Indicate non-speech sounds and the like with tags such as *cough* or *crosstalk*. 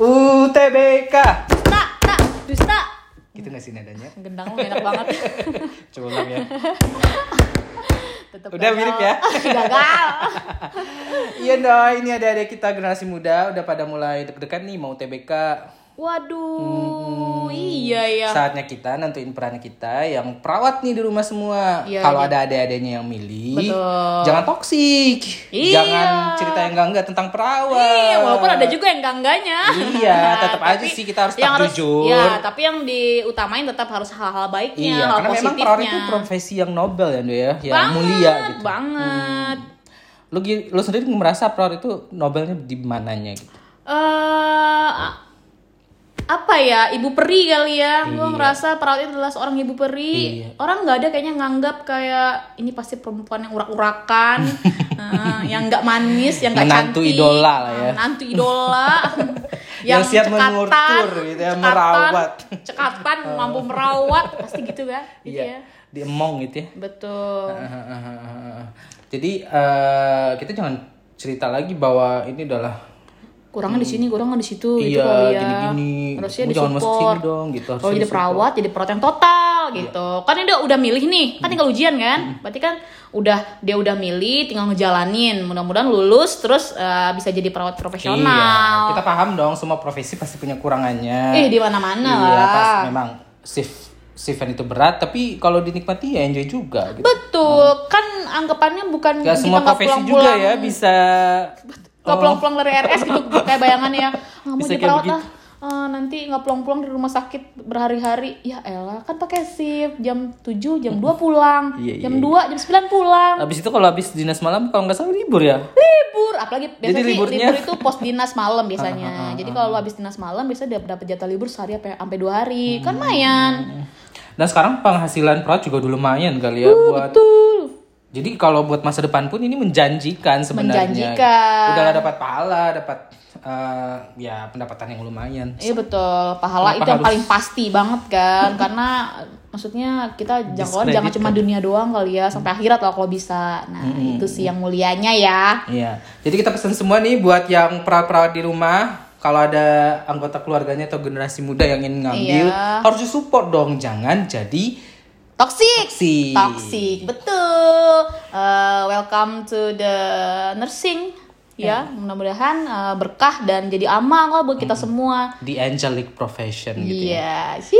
UTBK. Tak, tak, dusta. Gitu gak sih nadanya? Gendang lu enak banget. *laughs* Coba ulang ya. Tetep Udah gagal. mirip ya? *laughs* gagal. Iya dong, ini ada adik kita generasi muda udah pada mulai deg-degan nih mau TBK. Waduh, iya ya. Saatnya kita nentuin peran kita yang perawat nih di rumah semua. Iya, Kalau iya. ada adik-adiknya yang milih, Betul. jangan toksik. Iya. Jangan cerita yang enggak-enggak tentang perawat. Iya, walaupun ada juga yang enggak-enggaknya. Iya, tetap aja sih kita harus tetap jujur. Ya, tapi yang diutamain tetap harus hal-hal baiknya, Iya, hal karena memang positifnya. perawat itu profesi yang nobel ya, Ndo ya, yang banget, mulia gitu. Banget. Lu gi- lu sendiri merasa perawat itu nobelnya di mananya gitu? Eh apa ya ibu peri kali ya gue Iya. ngerasa perawat itu adalah seorang ibu peri Iya. orang nggak ada kayaknya nganggap kayak ini pasti perempuan yang urak-urakan *laughs* eh, yang nggak manis yang nggak Menantu cantik idola lah ya. eh, menantu idola *laughs* Yang siap mengutur gitu ya, merawat. cekatan *laughs* mampu merawat pasti gitu kan gitu Iya, ya diemong gitu ya. betul Jadi eh, kita jangan cerita lagi bahwa ini adalah kurangnya di sini kurangnya di situ gitu iya kali ya. gini-gini. harusnya Lu jangan masuk disupport. sini dong gitu. kalau harusnya jadi perawat jadi perawat yang total gitu. Kan ini udah milih nih kan tinggal ujian kan? Berarti kan udah dia udah milih tinggal ngejalanin. Mudah-mudahan lulus terus eh, bisa jadi perawat Iya, profesional kita paham dong semua profesi pasti punya kurangannya. eh di mana-mana Iya, lah. pas memang shift shiftan itu berat, tapi kalau dinikmati ya enjoy juga gitu. betul kan anggapannya bukan Gak semua profesi juga pulang-pulang ya bisa nggak pulang-pulang dari RS gitu kayak bayangannya *laughs* ah, Bisa jadi kayak perawat lah. Ah, nanti nggak pulang-pulang di rumah sakit berhari-hari. Ya elah kan pakai shift. Jam 7 jam 2 pulang. Iya, iya, jam 2 jam 9 pulang. Habis itu kalau habis dinas malam kalau nggak salah libur ya. libur. Apalagi biasanya Jadi liburnya- libur itu pos dinas malam *laughs* biasanya. Jadi kalau habis dinas malam biasanya dapat jatah libur sehari apa sampai dua hari. Kan Hmm. lumayan. Dan sekarang penghasilan perawat juga udah lumayan kali ya buat betul Jadi kalau buat masa depan pun ini menjanjikan sebenarnya. Menjanjikan. Udah lah dapat pahala, dapat eh, ya pendapatan yang lumayan. Iya betul, pahala Kenapa itu yang paling pasti banget kan, karena maksudnya kita jangkauan jangan cuma dunia doang kali ya, sampai akhirat lah kalau bisa. Nah itu sih yang mulianya ya. Iya. Jadi kita pesan semua nih buat yang perawat-perawat di rumah, kalau ada anggota keluarganya atau generasi muda yang ingin ngambil, Iya. harus support dong. Jangan jadi Toxic, Toxic. toxic, betul. Eh, welcome to the nursing. Ya, mudah-mudahan eh, berkah dan jadi amal lah buat kita semua. the angelic profession gitu ya. Iya.